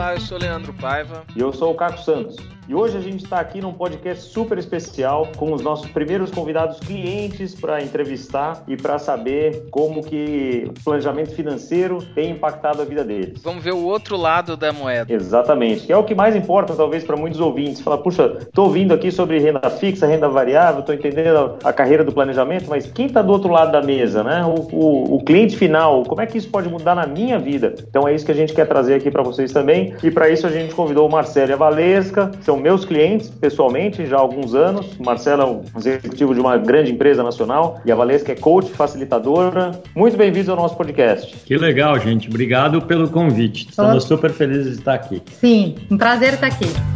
Olá, eu sou Leandro Paiva. E eu sou o Caco Santos. E hoje a gente está aqui num podcast super especial com os nossos primeiros convidados clientes para entrevistar e para saber como que o planejamento financeiro tem impactado a vida deles. Vamos ver o outro lado da moeda. Exatamente, que é o que mais importa talvez para muitos ouvintes. Falar, puxa, estou ouvindo aqui sobre renda fixa, renda variável, estou entendendo a carreira do planejamento, mas quem está do outro lado da mesa, né? O, o, o cliente final, como é que isso pode mudar na minha vida? Então é isso que a gente quer trazer aqui para vocês também. E para isso a gente convidou o Marcelo e a Valesca, são meus clientes pessoalmente já há alguns anos. O Marcelo é um executivo de uma grande empresa nacional e a Valesca é coach, facilitadora. Muito bem-vindos ao nosso podcast. Que legal, gente. Obrigado pelo convite. Estamos super felizes de estar aqui. Sim, um prazer estar aqui.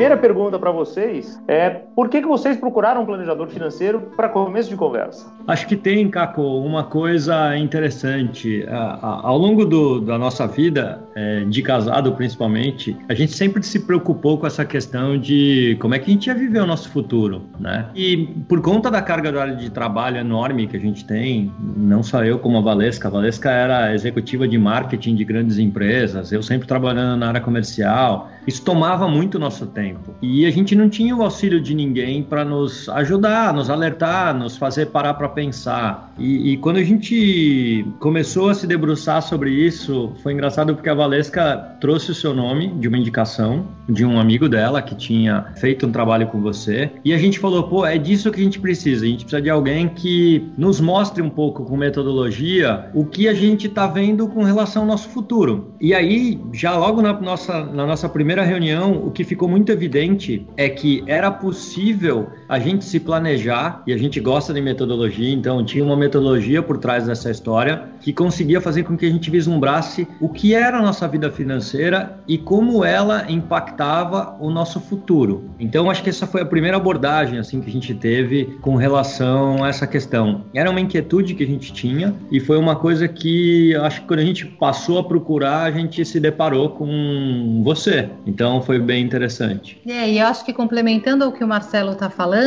Primeira pergunta para vocês é por que, que vocês procuraram um planejador financeiro para começo de conversa? Acho que tem, Caco, uma coisa interessante. Ao longo do, da nossa vida, é, de casado principalmente, a gente sempre se preocupou com essa questão de como é que a gente ia viver o nosso futuro, né? E por conta da carga de trabalho enorme que a gente tem, não só eu como a Valesca, a Valesca era executiva de marketing de grandes empresas, eu sempre trabalhando na área comercial, isso tomava muito nosso tempo. E a gente não tinha o auxílio de ninguém para nos ajudar, nos alertar, nos fazer parar para pensar. E, e, quando a gente começou a se debruçar sobre isso, foi engraçado porque a Valesca trouxe o seu nome de uma indicação de um amigo dela que tinha feito um trabalho com você. E a gente falou, pô, é disso que a gente precisa. A gente precisa de alguém que nos mostre um pouco com metodologia o que a gente está vendo com relação ao nosso futuro. E aí, já logo na nossa, na nossa primeira reunião, o que ficou muito evidente é que era possível a gente se planejar, e a gente gosta de metodologia, então tinha uma metodologia por trás dessa história que conseguia fazer com que a gente vislumbrasse o que era a nossa vida financeira e como ela impactava o nosso futuro. Então acho que essa foi a primeira abordagem assim que a gente teve com relação a essa questão. Era uma inquietude que a gente tinha e foi uma coisa que acho que quando a gente passou a procurar, a gente se deparou com você. Então foi bem interessante. É, e eu acho que complementando o que o Marcelo está falando,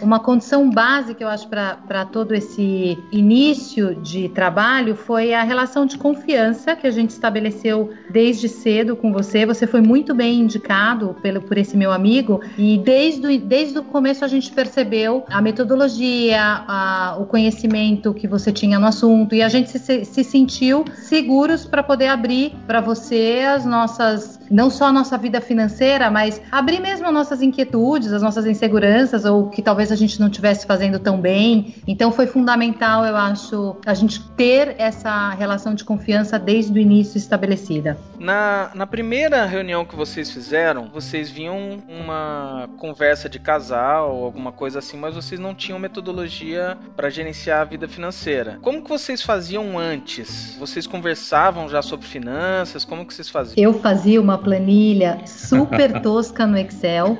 uma condição básica, eu acho, para todo esse início de trabalho foi a relação de confiança que a gente estabeleceu desde cedo com você. Você foi muito bem indicado pelo, por esse meu amigo e desde, desde o começo a gente percebeu a metodologia, a, o conhecimento que você tinha no assunto e a gente se, se sentiu seguros para poder abrir para você as nossas, não só a nossa vida financeira, mas abrir mesmo as nossas inquietudes, as nossas inseguranças ou que talvez a gente não estivesse fazendo tão bem. Então foi fundamental, eu acho, a gente ter essa relação de confiança desde o início estabelecida. Na, na primeira reunião que vocês fizeram, vocês viam uma conversa de casal ou alguma coisa assim, mas vocês não tinham metodologia para gerenciar a vida financeira. Como que vocês faziam antes? Vocês conversavam já sobre finanças? Como que vocês faziam? Eu fazia uma planilha super tosca no Excel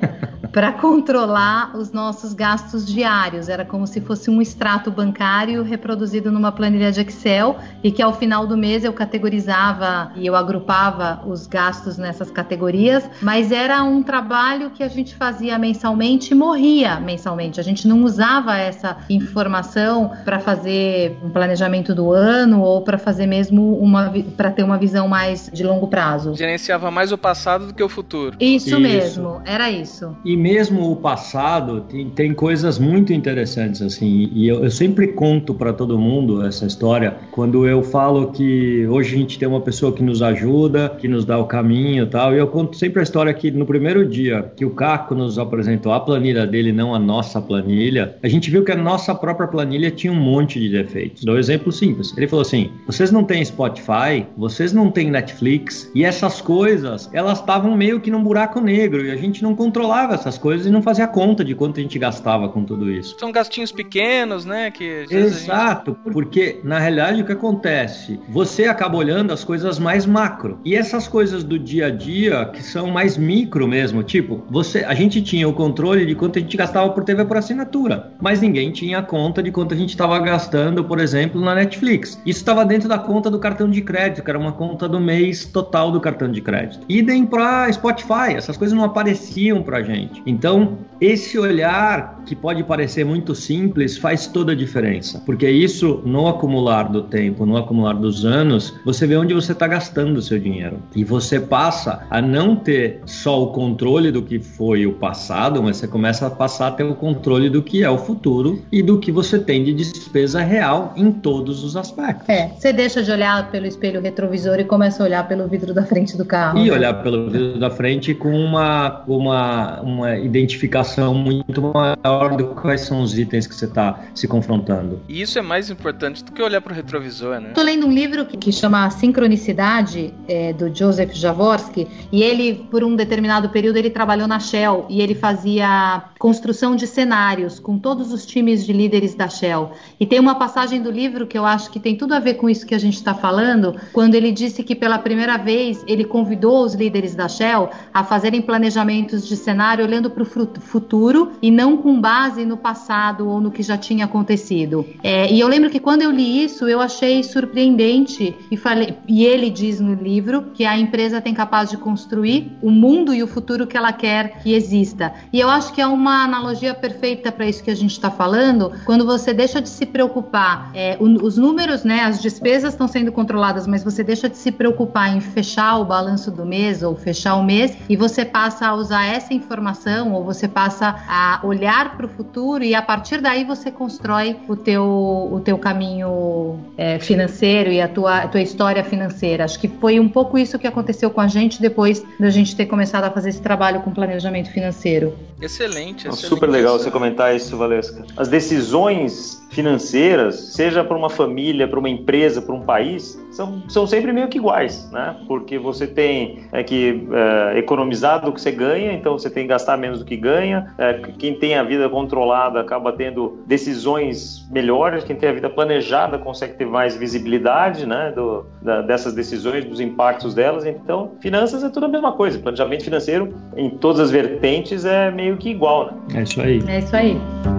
para controlar os nossos gastos diários. Era como se fosse um extrato bancário reproduzido numa planilha de Excel e que ao final do mês eu categorizava e eu agrupava os gastos nessas categorias, mas era um trabalho que a gente fazia mensalmente e morria mensalmente. A gente não usava essa informação para fazer um planejamento do ano ou para fazer mesmo uma para ter uma visão mais de longo prazo. Gerenciava mais o passado do que o futuro. Isso, isso. mesmo, era isso. E mesmo o passado tem, tem coisas muito interessantes assim, e eu, eu sempre conto para todo mundo essa história quando eu falo que hoje a gente tem uma pessoa que nos ajuda, que nos dá o caminho, e tal. E eu conto sempre a história que no primeiro dia que o Caco nos apresentou a planilha dele, não a nossa planilha, a gente viu que a nossa própria planilha tinha um monte de defeitos. Dou um exemplo simples. Ele falou assim: "Vocês não têm Spotify, vocês não têm Netflix, e essas coisas, elas estavam meio que num buraco negro e a gente não controlava essas coisas e não fazia conta de quanto a gente gastava com tudo isso. São gastinhos pequenos, né? Que Exato, gente... porque na realidade o que acontece? Você acaba olhando as coisas mais macro. E essas coisas do dia a dia, que são mais micro mesmo, tipo, você, a gente tinha o controle de quanto a gente gastava por TV por assinatura, mas ninguém tinha conta de quanto a gente estava gastando, por exemplo, na Netflix. Isso estava dentro da conta do cartão de crédito, que era uma conta do mês total do cartão de crédito. Idem para Spotify, essas coisas não apareciam pra gente. Então, esse olhar olhar que pode parecer muito simples faz toda a diferença, porque isso no acumular do tempo, no acumular dos anos, você vê onde você está gastando o seu dinheiro e você passa a não ter só o controle do que foi o passado, mas você começa a passar a ter o controle do que é o futuro e do que você tem de despesa real em todos os aspectos. É, você deixa de olhar pelo espelho retrovisor e começa a olhar pelo vidro da frente do carro. E olhar pelo vidro da frente com uma, uma, uma identificação muito maior do quais são os itens que você está se confrontando. E isso é mais importante do que olhar para o retrovisor, né? Estou lendo um livro que, que chama Sincronicidade, é, do Joseph Jaworski, e ele, por um determinado período, ele trabalhou na Shell e ele fazia construção de cenários com todos os times de líderes da Shell. E tem uma passagem do livro que eu acho que tem tudo a ver com isso que a gente está falando, quando ele disse que pela primeira vez ele convidou os líderes da Shell a fazerem planejamentos de cenário olhando para o futuro e não com base no passado ou no que já tinha acontecido. É, e eu lembro que quando eu li isso, eu achei surpreendente e falei, e ele diz no livro que a empresa tem capaz de construir o mundo e o futuro que ela quer que exista. E eu acho que é uma analogia perfeita para isso que a gente está falando, quando você deixa de se preocupar, é, os números, né, as despesas estão sendo controladas, mas você deixa de se preocupar em fechar o balanço do mês ou fechar o mês e você passa a usar essa informação ou você passa a olhar para o futuro e a partir daí você constrói o teu, o teu caminho é, financeiro e a tua, a tua história financeira. Acho que foi um pouco isso que aconteceu com a gente depois da gente ter começado a fazer esse trabalho com planejamento financeiro. Excelente, excelente. Super legal você comentar isso, Valesca. As decisões financeiras, seja para uma família, para uma empresa, para um país, são, são sempre meio que iguais, né? Porque você tem é, que é, economizar do que você ganha, então você tem que gastar menos do que ganha. É, quem tem a vida controlada acaba tendo decisões melhores, quem tem a vida planejada consegue ter mais visibilidade, né? Do, da, dessas decisões, dos impactos delas. Então, finanças é tudo a mesma coisa. Planejamento financeiro em todas as vertentes é meio que igual, né? É isso aí. É isso aí.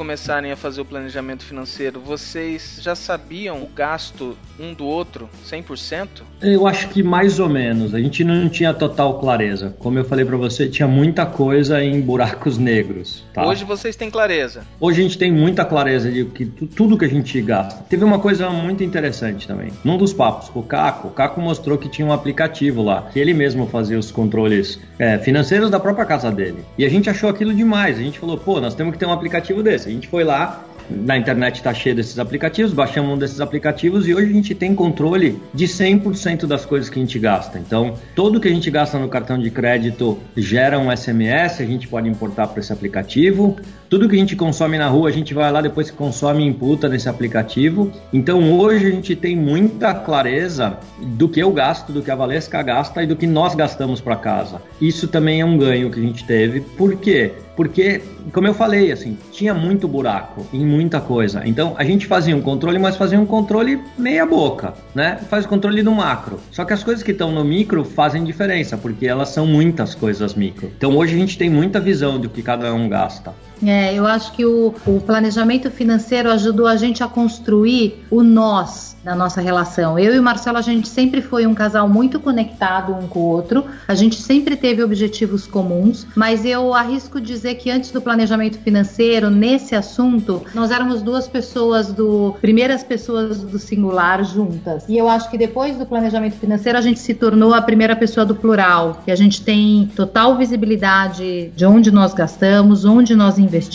Começarem a fazer o planejamento financeiro, vocês já sabiam o gasto um do outro 100%? Eu acho que mais ou menos. A gente não tinha total clareza. Como eu falei para você, tinha muita coisa em buracos negros. Tá? Hoje vocês têm clareza? Hoje a gente tem muita clareza de que tudo que a gente gasta. Teve uma coisa muito interessante também. Num dos papos com o Caco, o Caco mostrou que tinha um aplicativo lá, que ele mesmo fazia os controles é, financeiros da própria casa dele. E a gente achou aquilo demais. A gente falou, pô, nós temos que ter um aplicativo desse gente foi lá, na internet está cheio desses aplicativos, baixamos um desses aplicativos e hoje a gente tem controle de 100% das coisas que a gente gasta. Então, tudo que a gente gasta no cartão de crédito gera um SMS, a gente pode importar para esse aplicativo. Tudo que a gente consome na rua, a gente vai lá depois que consome e imputa nesse aplicativo. Então, hoje a gente tem muita clareza do que eu gasto, do que a Valesca gasta e do que nós gastamos para casa. Isso também é um ganho que a gente teve. Por quê? Porque, como eu falei, assim, tinha muito buraco em muita coisa. Então, a gente fazia um controle, mas fazia um controle meia boca, né? Faz o controle do macro. Só que as coisas que estão no micro fazem diferença, porque elas são muitas coisas micro. Então, hoje a gente tem muita visão do que cada um gasta. É, eu acho que o, o planejamento financeiro ajudou a gente a construir o nós da nossa relação. Eu e o Marcelo, a gente sempre foi um casal muito conectado um com o outro, a gente sempre teve objetivos comuns, mas eu arrisco dizer que antes do planejamento financeiro, nesse assunto, nós éramos duas pessoas do. primeiras pessoas do singular juntas. E eu acho que depois do planejamento financeiro, a gente se tornou a primeira pessoa do plural, e a gente tem total visibilidade de onde nós gastamos, onde nós investimos.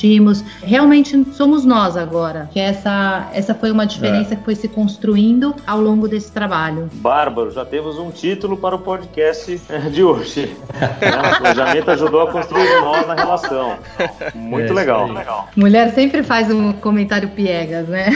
Realmente somos nós agora. Que essa, essa foi uma diferença é. que foi se construindo ao longo desse trabalho. Bárbaro, já temos um título para o podcast eh, de hoje. o planejamento ajudou a construir nós na relação. Muito é, legal. legal. Mulher sempre faz um comentário piegas, né?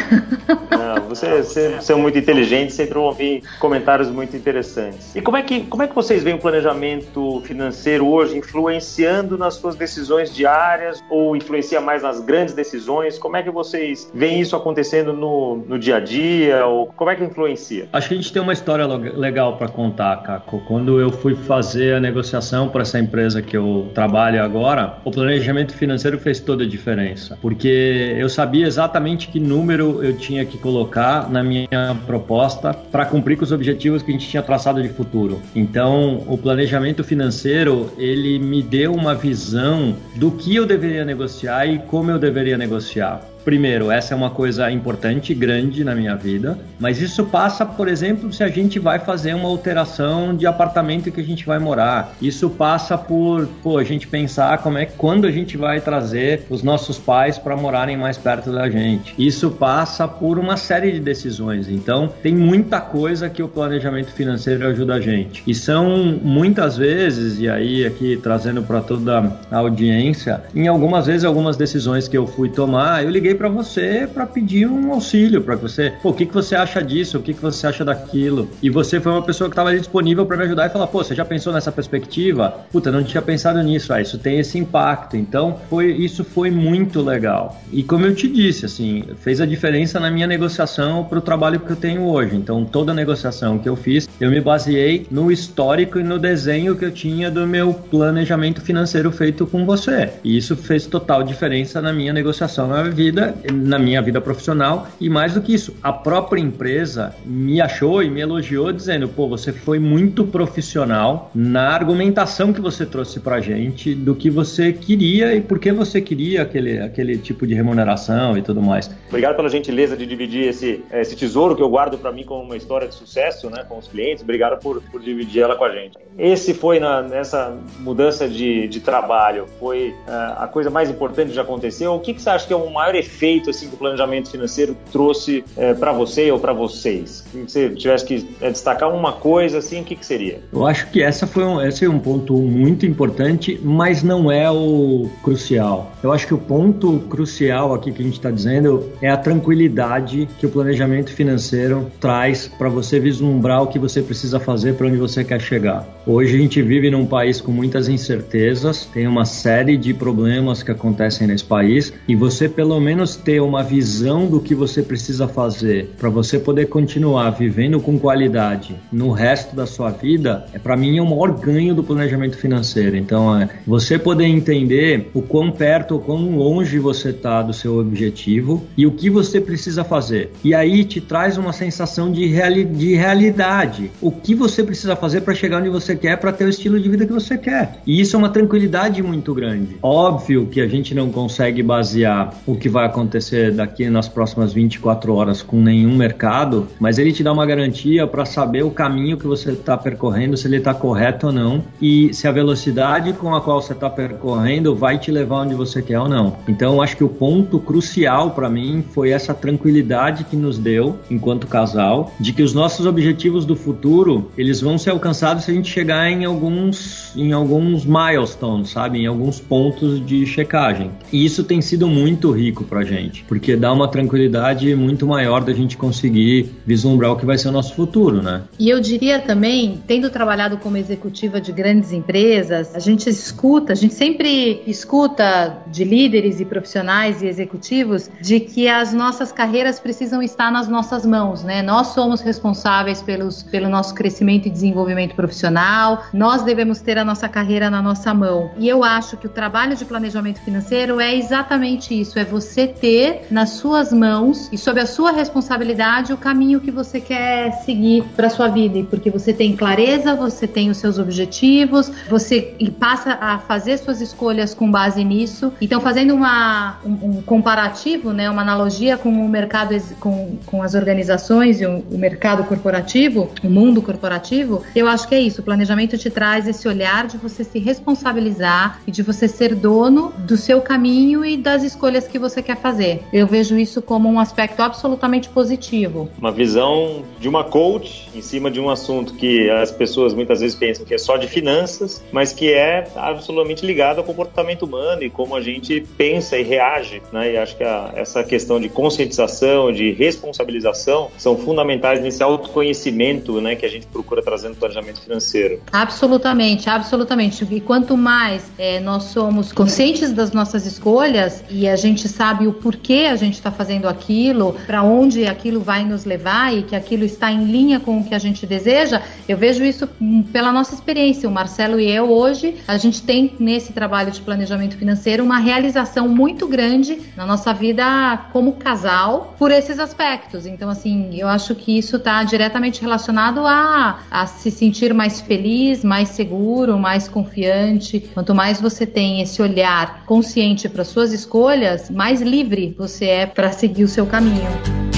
Não, você, você, você é muito inteligente, sempre ouvi comentários muito interessantes. E como é que, como é que vocês veem o planejamento financeiro hoje influenciando nas suas decisões diárias ou influenciando influencia mais nas grandes decisões? Como é que vocês veem isso acontecendo no, no dia a dia? Ou como é que influencia? Acho que a gente tem uma história legal para contar, Caco. Quando eu fui fazer a negociação para essa empresa que eu trabalho agora, o planejamento financeiro fez toda a diferença, porque eu sabia exatamente que número eu tinha que colocar na minha proposta para cumprir com os objetivos que a gente tinha traçado de futuro. Então, o planejamento financeiro, ele me deu uma visão do que eu deveria negociar e como eu deveria negociar. Primeiro, essa é uma coisa importante, grande na minha vida, mas isso passa, por exemplo, se a gente vai fazer uma alteração de apartamento que a gente vai morar. Isso passa por, pô, a gente pensar como é quando a gente vai trazer os nossos pais para morarem mais perto da gente. Isso passa por uma série de decisões. Então, tem muita coisa que o planejamento financeiro ajuda a gente. E são muitas vezes, e aí aqui trazendo para toda a audiência, em algumas vezes algumas decisões que eu fui tomar, eu liguei para você para pedir um auxílio, para você, pô, o que, que você acha disso, o que, que você acha daquilo. E você foi uma pessoa que estava disponível para me ajudar e falar, pô, você já pensou nessa perspectiva? Puta, não tinha pensado nisso, ah, isso tem esse impacto. Então, foi, isso foi muito legal. E como eu te disse, assim, fez a diferença na minha negociação para o trabalho que eu tenho hoje. Então, toda a negociação que eu fiz, eu me baseei no histórico e no desenho que eu tinha do meu planejamento financeiro feito com você. E isso fez total diferença na minha negociação na vida vida, na minha vida profissional, e mais do que isso, a própria empresa me achou e me elogiou dizendo, pô, você foi muito profissional na argumentação que você trouxe pra gente do que você queria e por que você queria aquele, aquele tipo de remuneração e tudo mais. Obrigado pela gentileza de dividir esse, esse tesouro que eu guardo para mim como uma história de sucesso, né, com os clientes. Obrigado por, por dividir ela com a gente. Esse foi na, nessa mudança de, de trabalho, foi uh, a coisa mais importante que já aconteceu. O que, que você acha que é o maior efeito efeito assim que o planejamento financeiro trouxe é, para você ou para vocês? Se você tivesse que é, destacar uma coisa assim, o que, que seria? Eu acho que essa foi um, esse é um ponto muito importante, mas não é o crucial. Eu acho que o ponto crucial aqui que a gente está dizendo é a tranquilidade que o planejamento financeiro traz para você vislumbrar o que você precisa fazer para onde você quer chegar. Hoje a gente vive num país com muitas incertezas, tem uma série de problemas que acontecem nesse país e você pelo menos menos ter uma visão do que você precisa fazer para você poder continuar vivendo com qualidade no resto da sua vida, é para mim é o maior ganho do planejamento financeiro. Então, é você poder entender o quão perto ou quão longe você está do seu objetivo e o que você precisa fazer. E aí te traz uma sensação de, reali de realidade. O que você precisa fazer para chegar onde você quer, para ter o estilo de vida que você quer. E isso é uma tranquilidade muito grande. Óbvio que a gente não consegue basear o que vai acontecer daqui nas próximas 24 horas com nenhum mercado, mas ele te dá uma garantia para saber o caminho que você está percorrendo, se ele está correto ou não, e se a velocidade com a qual você está percorrendo vai te levar onde você quer ou não. Então, acho que o ponto crucial para mim foi essa tranquilidade que nos deu enquanto casal, de que os nossos objetivos do futuro eles vão ser alcançados se a gente chegar em alguns em alguns milestones, sabe, em alguns pontos de checagem. E isso tem sido muito rico para gente, porque dá uma tranquilidade muito maior da gente conseguir vislumbrar o que vai ser o nosso futuro, né? E eu diria também, tendo trabalhado como executiva de grandes empresas, a gente escuta, a gente sempre escuta de líderes e profissionais e executivos de que as nossas carreiras precisam estar nas nossas mãos, né? Nós somos responsáveis pelos, pelo nosso crescimento e desenvolvimento profissional, nós devemos ter a nossa carreira na nossa mão. E eu acho que o trabalho de planejamento financeiro é exatamente isso, é você ter nas suas mãos e sob a sua responsabilidade o caminho que você quer seguir para sua vida, porque você tem clareza, você tem os seus objetivos, você passa a fazer suas escolhas com base nisso. Então, fazendo uma, um, um comparativo, né, uma analogia com o mercado, com, com as organizações e o, o mercado corporativo, o mundo corporativo, eu acho que é isso. O planejamento te traz esse olhar de você se responsabilizar e de você ser dono do seu caminho e das escolhas que você quer fazer. Eu vejo isso como um aspecto absolutamente positivo. Uma visão de uma coach em cima de um assunto que as pessoas muitas vezes pensam que é só de finanças, mas que é absolutamente ligado ao comportamento humano e como a gente pensa e reage. Né? E acho que a, essa questão de conscientização, de responsabilização, são fundamentais nesse autoconhecimento né, que a gente procura trazer no planejamento financeiro. Absolutamente, absolutamente. E quanto mais é, nós somos conscientes das nossas escolhas e a gente sabe o porquê a gente está fazendo aquilo, para onde aquilo vai nos levar e que aquilo está em linha com o que a gente deseja, eu vejo isso pela nossa experiência. O Marcelo e eu hoje, a gente tem nesse trabalho de planejamento financeiro uma realização muito grande na nossa vida como casal por esses aspectos. Então, assim, eu acho que isso está diretamente relacionado a, a se sentir mais feliz, mais seguro, mais confiante. Quanto mais você tem esse olhar consciente para suas escolhas, mais livre você é para seguir o seu caminho.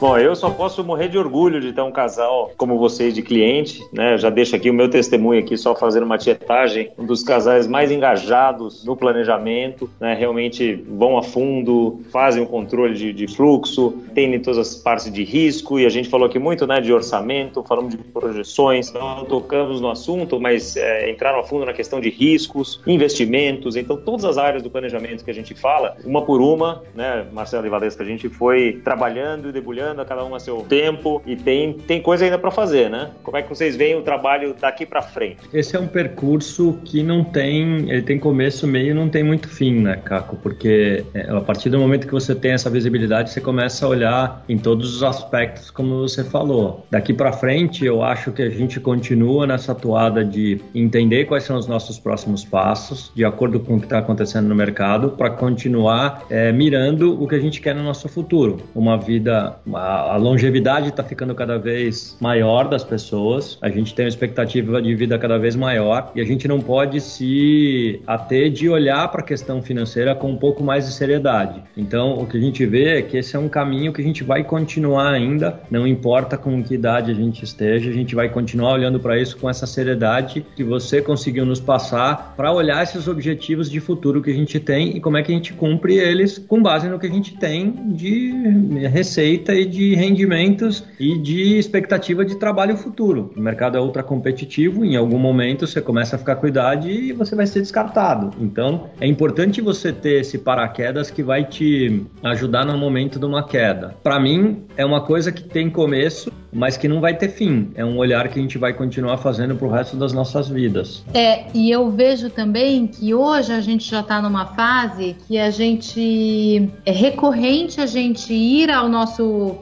Bom, eu só posso morrer de orgulho de ter um casal como vocês de cliente, né? Já deixo aqui o meu testemunho aqui, só fazendo uma tietagem, um dos casais mais engajados no planejamento, né? Realmente vão a fundo, fazem o controle de, de fluxo, tem todas as partes de risco, e a gente falou aqui muito, né, de orçamento, falamos de projeções, não tocamos no assunto, mas é, entraram a fundo na questão de riscos, investimentos, então todas as áreas do planejamento que a gente fala, uma por uma, né, Marcelo e Valesca, a gente foi trabalhando e debulhando a cada um a seu tempo e tem, tem coisa ainda para fazer, né? Como é que vocês veem o trabalho daqui para frente? Esse é um percurso que não tem, ele tem começo, meio não tem muito fim, né, Caco? Porque é, a partir do momento que você tem essa visibilidade, você começa a olhar em todos os aspectos, como você falou. Daqui para frente, eu acho que a gente continua nessa toada de entender quais são os nossos próximos passos, de acordo com o que está acontecendo no mercado, para continuar é, mirando o que a gente quer no nosso futuro. Uma vida, a, a longevidade está ficando cada vez maior das pessoas, a gente tem uma expectativa de vida cada vez maior e a gente não pode se ater de olhar para a questão financeira com um pouco mais de seriedade. Então, o que a gente vê é que esse é um caminho que a gente vai continuar ainda, não importa com que idade a gente esteja, a gente vai continuar olhando para isso com essa seriedade que você conseguiu nos passar para olhar esses objetivos de futuro que a gente tem e como é que a gente cumpre eles com base no que a gente tem de receita e de rendimentos e de expectativa de trabalho futuro. O mercado é ultra competitivo, em algum momento você começa a ficar com idade e você vai ser descartado. Então, é importante você ter esse paraquedas que vai te ajudar no momento de uma queda. Para mim, é uma coisa que tem começo, mas que não vai ter fim. É um olhar que a gente vai continuar fazendo pro resto das nossas vidas. É, e eu vejo também que hoje a gente já está numa fase que a gente é recorrente a gente ir ao nosso uh,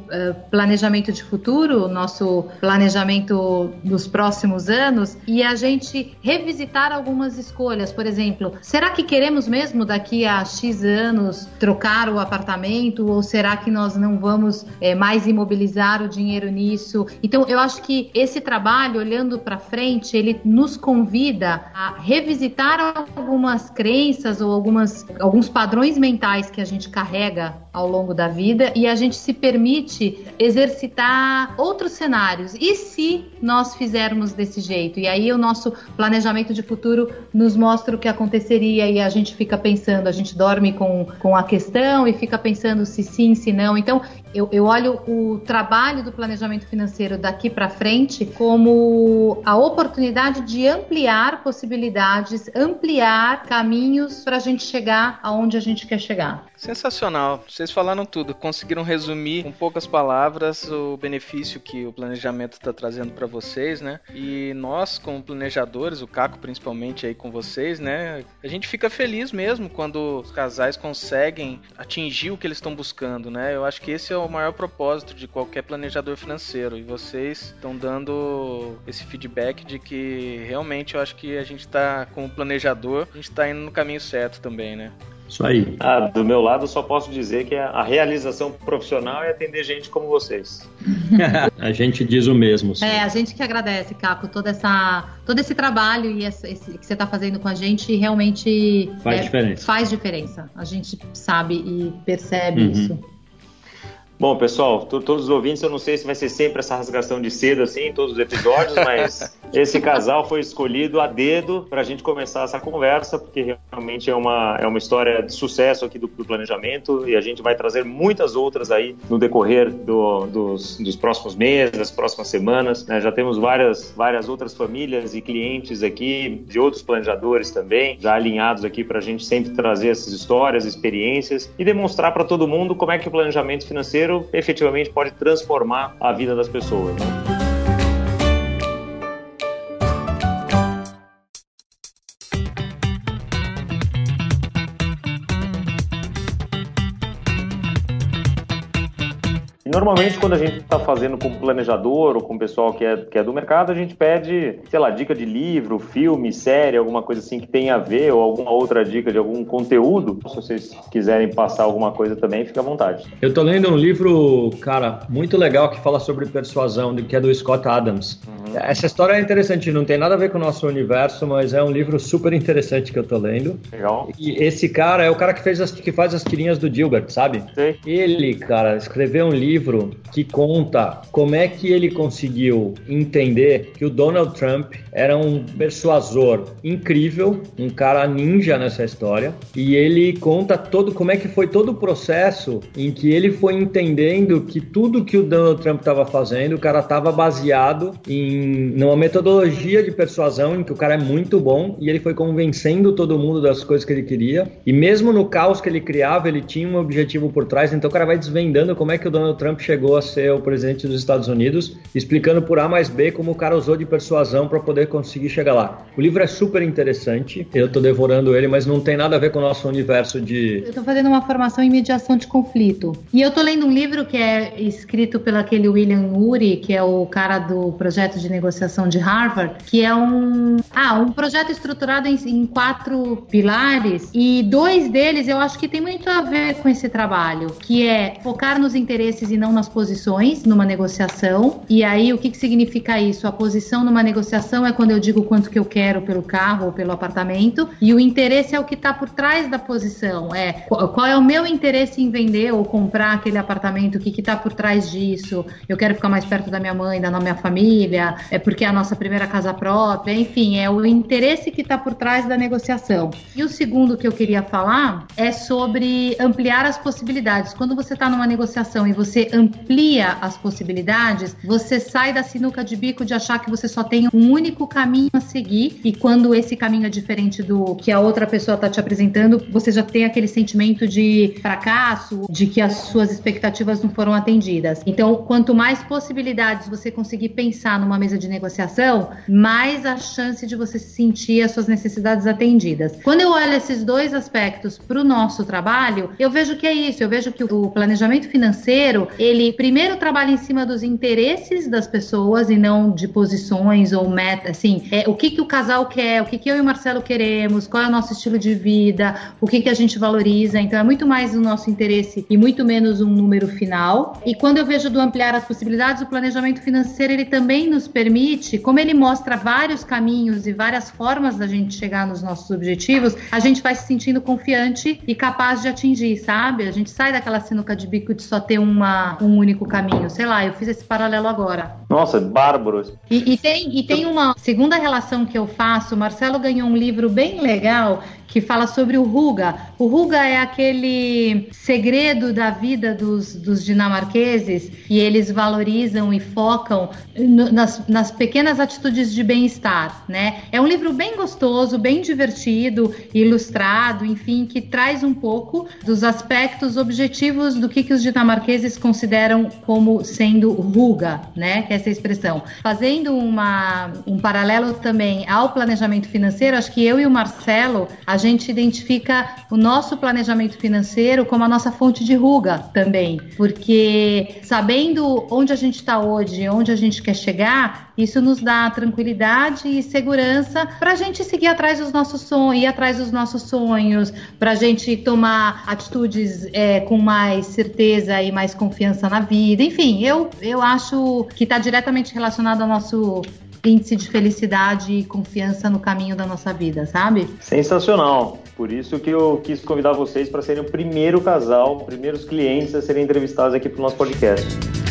planejamento de futuro, nosso planejamento dos próximos anos e a gente revisitar algumas escolhas. Por exemplo, será que queremos mesmo daqui a X anos trocar o apartamento ou será que nós não vamos é, mais imobilizar o dinheiro nisso? Isso. Então, eu acho que esse trabalho, olhando para frente, ele nos convida a revisitar algumas crenças ou algumas, alguns padrões mentais que a gente carrega ao longo da vida e a gente se permite exercitar outros cenários. E se nós fizermos desse jeito? E aí o nosso planejamento de futuro nos mostra o que aconteceria e a gente fica pensando, a gente dorme com, com a questão e fica pensando se sim, se não. Então, eu, eu olho o trabalho do planejamento financeiro daqui para frente como a oportunidade de ampliar possibilidades, ampliar caminhos para a gente chegar aonde a gente quer chegar. Sensacional. Vocês falaram tudo. Conseguiram resumir com poucas palavras o benefício que o planejamento está trazendo para vocês, né? E nós, como planejadores, o Caco principalmente aí com vocês, né? A gente fica feliz mesmo quando os casais conseguem atingir o que eles estão buscando, né? Eu acho que esse é o maior propósito de qualquer planejador financeiro. E vocês estão dando esse feedback de que realmente eu acho que a gente está, como planejador, a gente está indo no caminho certo também, né? Isso aí. Ah, do meu lado, só posso dizer que a realização profissional é atender gente como vocês. a gente diz o mesmo. Sim. É, a gente que agradece, Caco, toda essa, todo esse trabalho e esse, esse que você está fazendo com a gente realmente faz é, diferença. Faz diferença. A gente sabe e percebe uhum. isso. Bom, pessoal, todos os ouvintes, eu não sei se vai ser sempre essa rasgação de seda assim em todos os episódios, mas esse casal foi escolhido a dedo para a gente começar essa conversa, porque realmente é uma, é uma história de sucesso aqui do, do planejamento e a gente vai trazer muitas outras aí no decorrer do, dos, dos próximos meses, das próximas semanas. Né? Já temos várias, várias outras famílias e clientes aqui, de outros planejadores também, já alinhados aqui para a gente sempre trazer essas histórias, experiências e demonstrar para todo mundo como é que o planejamento financeiro efetivamente pode transformar a vida das pessoas. Né? Normalmente, quando a gente está fazendo com planejador ou com o pessoal que é, que é do mercado, a gente pede, sei lá, dica de livro, filme, série, alguma coisa assim que tenha a ver, ou alguma outra dica de algum conteúdo. Se vocês quiserem passar alguma coisa também, fica à vontade. Eu tô lendo um livro, cara, muito legal que fala sobre persuasão, que é do Scott Adams. Uhum. Essa história é interessante, não tem nada a ver com o nosso universo, mas é um livro super interessante que eu tô lendo. Legal. E esse cara é o cara que, fez as, que faz as tirinhas do Gilbert, sabe? Sim. Ele, cara, escreveu um livro livro que conta como é que ele conseguiu entender que o Donald Trump era um persuasor incrível, um cara ninja nessa história, e ele conta todo como é que foi todo o processo em que ele foi entendendo que tudo que o Donald Trump estava fazendo, o cara estava baseado em numa metodologia de persuasão em que o cara é muito bom e ele foi convencendo todo mundo das coisas que ele queria, e mesmo no caos que ele criava, ele tinha um objetivo por trás, então o cara vai desvendando como é que o Donald Trump chegou a ser o presidente dos Estados Unidos, explicando por A mais B como o cara usou de persuasão para poder conseguir chegar lá. O livro é super interessante, eu estou devorando ele, mas não tem nada a ver com o nosso universo de. Eu estou fazendo uma formação em mediação de conflito. E eu estou lendo um livro que é escrito pelo aquele William Ury, que é o cara do projeto de negociação de Harvard, que é um. Ah, um projeto estruturado em, em quatro pilares, e dois deles eu acho que tem muito a ver com esse trabalho, que é focar nos interesses e não nas posições numa negociação. E aí, o que, que significa isso? A posição numa negociação é quando eu digo quanto que eu quero pelo carro ou pelo apartamento, e o interesse é o que está por trás da posição. É qual é o meu interesse em vender ou comprar aquele apartamento, o que está por trás disso? Eu quero ficar mais perto da minha mãe, da minha família, é porque é a nossa primeira casa própria, enfim, é o interesse que está por trás da negociação. E o segundo que eu queria falar é sobre ampliar as possibilidades. Quando você está numa negociação e você amplia as possibilidades, você sai da sinuca de bico de achar que você só tem um único caminho a seguir e quando esse caminho é diferente do que a outra pessoa está te apresentando, você já tem aquele sentimento de fracasso, de que as suas expectativas não foram atendidas. Então, quanto mais possibilidades você conseguir pensar numa mesa de negociação, mais a chance de você sentir as suas necessidades atendidas. Quando eu olho esses dois aspectos para o nosso trabalho, eu vejo que é isso. Eu vejo que o planejamento financeiro ele primeiro trabalha em cima dos interesses das pessoas e não de posições ou metas, assim, é, o que que o casal quer, o que que eu e o Marcelo queremos, qual é o nosso estilo de vida, o que que a gente valoriza, então é muito mais o nosso interesse e muito menos um número final. E quando eu vejo do ampliar as possibilidades, o planejamento financeiro ele também nos permite, como ele mostra vários caminhos e várias formas da gente chegar nos nossos objetivos, a gente vai se sentindo confiante e capaz de atingir, sabe? A gente sai daquela sinuca de bico de só ter uma um único caminho. Sei lá, eu fiz esse paralelo agora. Nossa, bárbaros. E, e, tem, e tem uma segunda relação que eu faço. O Marcelo ganhou um livro bem legal que fala sobre o Ruga. O Ruga é aquele segredo da vida dos, dos dinamarqueses e eles valorizam e focam no, nas, nas pequenas atitudes de bem-estar, né? É um livro bem gostoso, bem divertido, ilustrado, enfim, que traz um pouco dos aspectos objetivos do que, que os dinamarqueses consideram como sendo Ruga, né? Que é essa expressão. Fazendo uma, um paralelo também ao planejamento financeiro, acho que eu e o Marcelo, a gente identifica o nosso planejamento financeiro como a nossa fonte de ruga também, porque sabendo onde a gente está hoje, onde a gente quer chegar, isso nos dá tranquilidade e segurança para a gente seguir atrás dos nossos sonhos, ir atrás dos nossos sonhos, para a gente tomar atitudes é, com mais certeza e mais confiança na vida. Enfim, eu, eu acho que está diretamente relacionado ao nosso índice de felicidade e confiança no caminho da nossa vida, sabe? Sensacional. Por isso que eu quis convidar vocês para serem o primeiro casal, primeiros clientes a serem entrevistados aqui para o nosso podcast.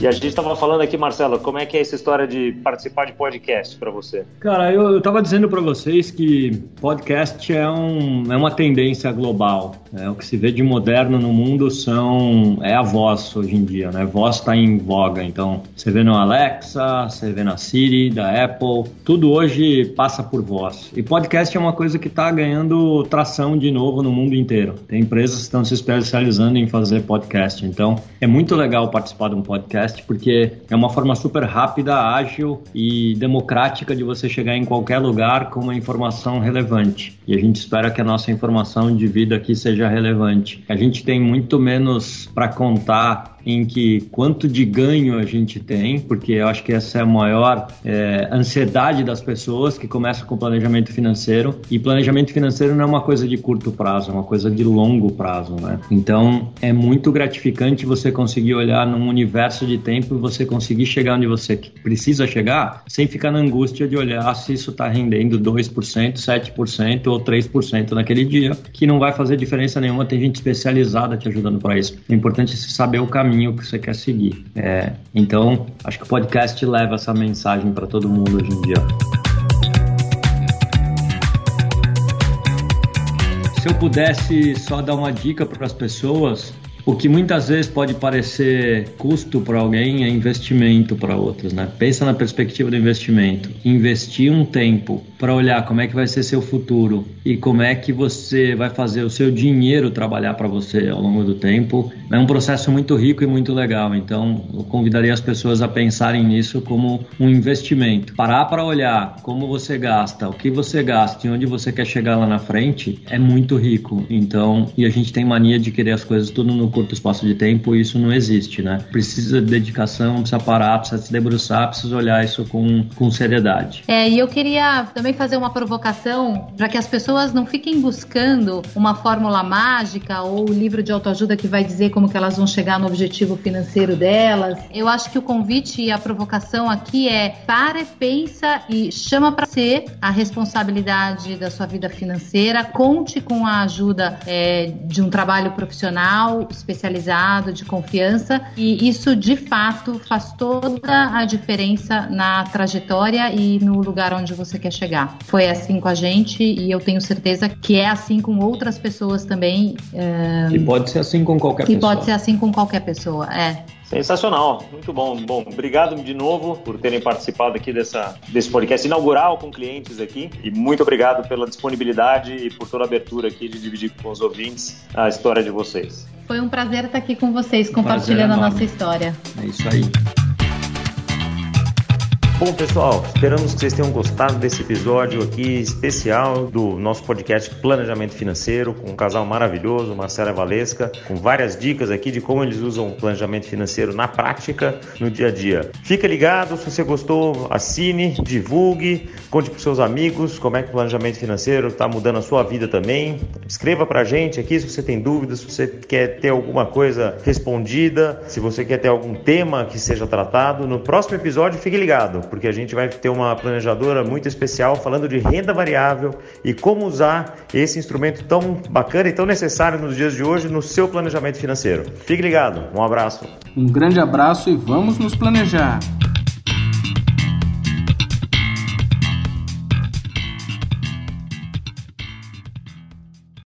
E a gente estava falando aqui, Marcelo, como é que é essa história de participar de podcast para você? Cara, eu estava dizendo para vocês que podcast é, um, é uma tendência global. É o que se vê de moderno no mundo são é a voz hoje em dia, né? Voz está em voga. Então, você vê no Alexa, você vê na Siri, da Apple, tudo hoje passa por voz. E podcast é uma coisa que está ganhando tração de novo no mundo inteiro. Tem empresas que estão se especializando em fazer podcast. Então, é muito legal participar de um podcast porque é uma forma super rápida, ágil e democrática de você chegar em qualquer lugar com uma informação relevante. E a gente espera que a nossa informação de vida aqui seja relevante. A gente tem muito menos para contar em que quanto de ganho a gente tem, porque eu acho que essa é a maior é, ansiedade das pessoas que começa com planejamento financeiro. E planejamento financeiro não é uma coisa de curto prazo, é uma coisa de longo prazo, né? Então é muito gratificante você conseguir olhar num universo de tempo e você conseguir chegar onde você precisa chegar, sem ficar na angústia de olhar se isso está rendendo 2%, 7% ou 3% naquele dia, que não vai fazer diferença nenhuma. Tem gente especializada te ajudando para isso. É importante saber o caminho caminho que você quer seguir. É, então, acho que o podcast leva essa mensagem para todo mundo hoje em dia. Se eu pudesse só dar uma dica para as pessoas, o que muitas vezes pode parecer custo para alguém é investimento para outros, né? Pensa na perspectiva do investimento. Investir um tempo para olhar como é que vai ser seu futuro e como é que você vai fazer o seu dinheiro trabalhar para você ao longo do tempo é um processo muito rico e muito legal. Então, eu convidaria as pessoas a pensarem nisso como um investimento. Parar para olhar como você gasta, o que você gasta e onde você quer chegar lá na frente é muito rico. Então, e a gente tem mania de querer as coisas tudo no curto espaço de tempo, isso não existe, né? Precisa de dedicação, precisa parar, precisa se debruçar, precisa olhar isso com, com seriedade. É, e eu queria também fazer uma provocação para que as pessoas não fiquem buscando uma fórmula mágica ou livro de autoajuda que vai dizer como que elas vão chegar no objetivo financeiro delas. Eu acho que o convite e a provocação aqui é pare, pensa e chama para ser a responsabilidade da sua vida financeira, conte com a ajuda é, de um trabalho profissional, especializado, de confiança, e isso de fato faz toda a diferença na trajetória e no lugar onde você quer chegar. Foi assim com a gente e eu tenho certeza que é assim com outras pessoas também. É... E pode ser assim com qualquer e pessoa. E pode ser assim com qualquer pessoa, é. Sensacional, muito bom. Bom, obrigado de novo por terem participado aqui dessa, desse podcast inaugural com clientes aqui e muito obrigado pela disponibilidade e por toda a abertura aqui de dividir com os ouvintes a história de vocês. Foi um prazer estar aqui com vocês, compartilhando a nossa história. É isso aí. Bom, pessoal, esperamos que vocês tenham gostado desse episódio aqui especial do nosso podcast Planejamento Financeiro, com um casal maravilhoso, Marcela Valesca, com várias dicas aqui de como eles usam o planejamento financeiro na prática, no dia a dia. Fica ligado, se você gostou, assine, divulgue, conte para seus amigos como é que o planejamento financeiro está mudando a sua vida também. Escreva para a gente aqui se você tem dúvidas, se você quer ter alguma coisa respondida, se você quer ter algum tema que seja tratado. No próximo episódio, fique ligado porque a gente vai ter uma planejadora muito especial falando de renda variável e como usar esse instrumento tão bacana e tão necessário nos dias de hoje no seu planejamento financeiro. Fique ligado, um abraço. Um grande abraço e vamos nos planejar.